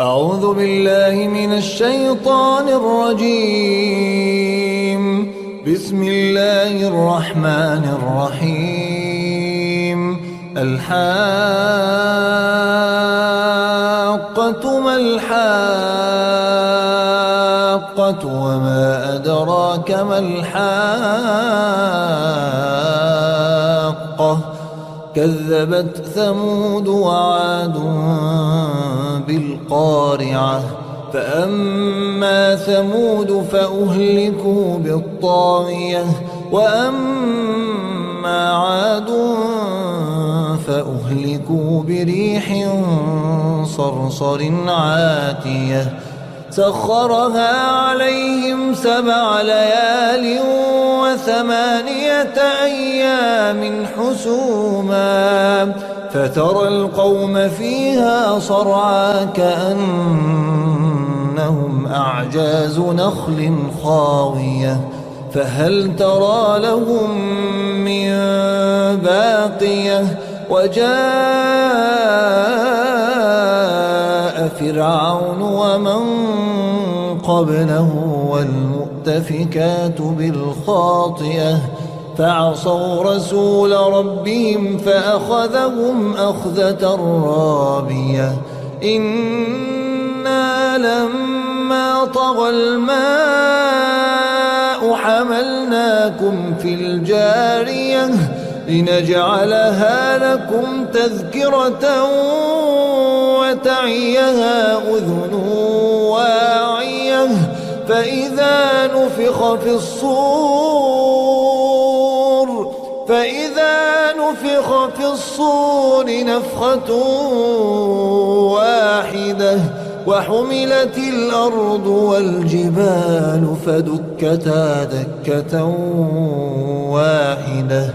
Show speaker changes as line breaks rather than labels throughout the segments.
أعوذ بالله من الشيطان الرجيم. بسم الله الرحمن الرحيم. الحاقة ما الحاقة وما أدراك ما الحاقة؟ كذبت ثمود وعاد بالقارعة. فأما ثمود فأهلكوا بالطاغية وأما عاد فأهلكوا بريح صرصر عاتية. سخرها عليهم سبع ليال وثمانية أيام حسوما فترى القوم فيها صرعا كأنهم أعجاز نخل خاوية فهل ترى لهم من باقية وجاء فرعون ومن قبله والمؤتفكات بالخاطئة فعصوا رسول ربهم فأخذهم أخذة رابية. إنا لما طغى الماء حملناكم في الجارية لنجعلها لكم تذكرة وتعيها أذن واعية فإذا نفخ في الصور فإذا نفخ في الصور نفخة واحدة وحملت الأرض والجبال فدكتا دكة واحدة.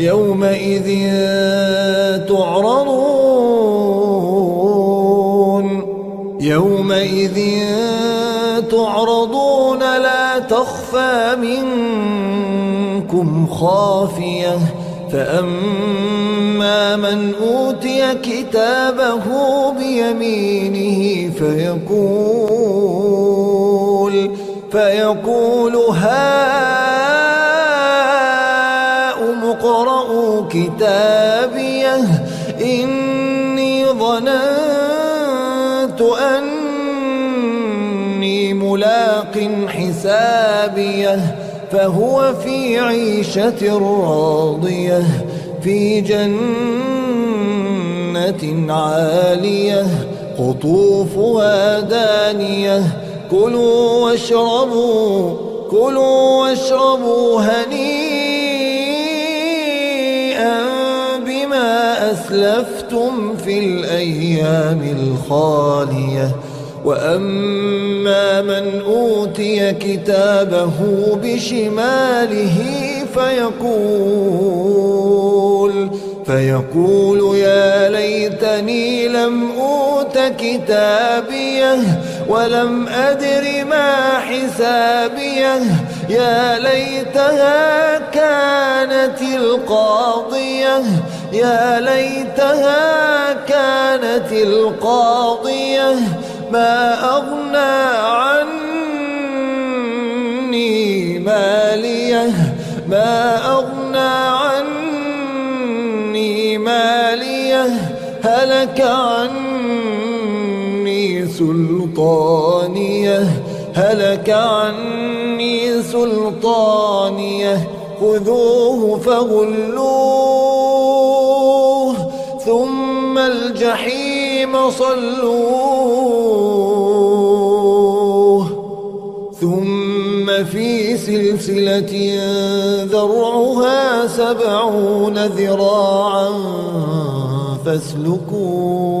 يومئذ تعرضون. يومئذ تعرضون لا تخفى منكم خافية. فأما من أوتي كتابه بيمينه فيقول فيقول هاؤم اقرءوا كتابيه. إني ظننت أني ملاق حسابيه. فهو في عيشة راضية في جنة عالية. قطوفها دانية كلوا واشربوا كلوا واشربوا هنيئا. بما أسلفتم في الأيام الخالية. وأما من أوتي كتابه بشماله فيقول فيقول يا ليتني لم كتابيه ولم أدر ما حسابيه. يا ليتها كانت القاضية. يا ليتها كانت القاضية. ما أغنى عني مالية. ما أغنى عني مالية. هلك عني سلطانية هلك عني سلطانية خذوه فغلوه ثم الجحيم صلوه ثم في سلسلة ذرعها سبعون ذراعا فاسلكوه.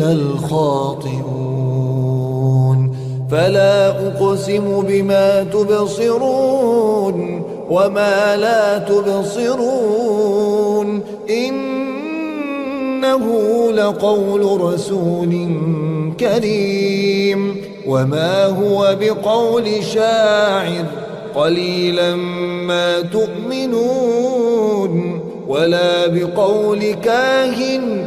إلا الخاطئون. فلا أقسم بما تبصرون وما لا تبصرون. إنه لقول رسول كريم. وما هو بقول شاعر قليلا ما تؤمنون. ولا بقول كاهن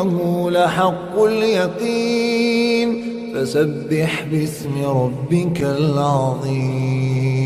وإنه لحق اليقين. فسبح باسم ربك العظيم.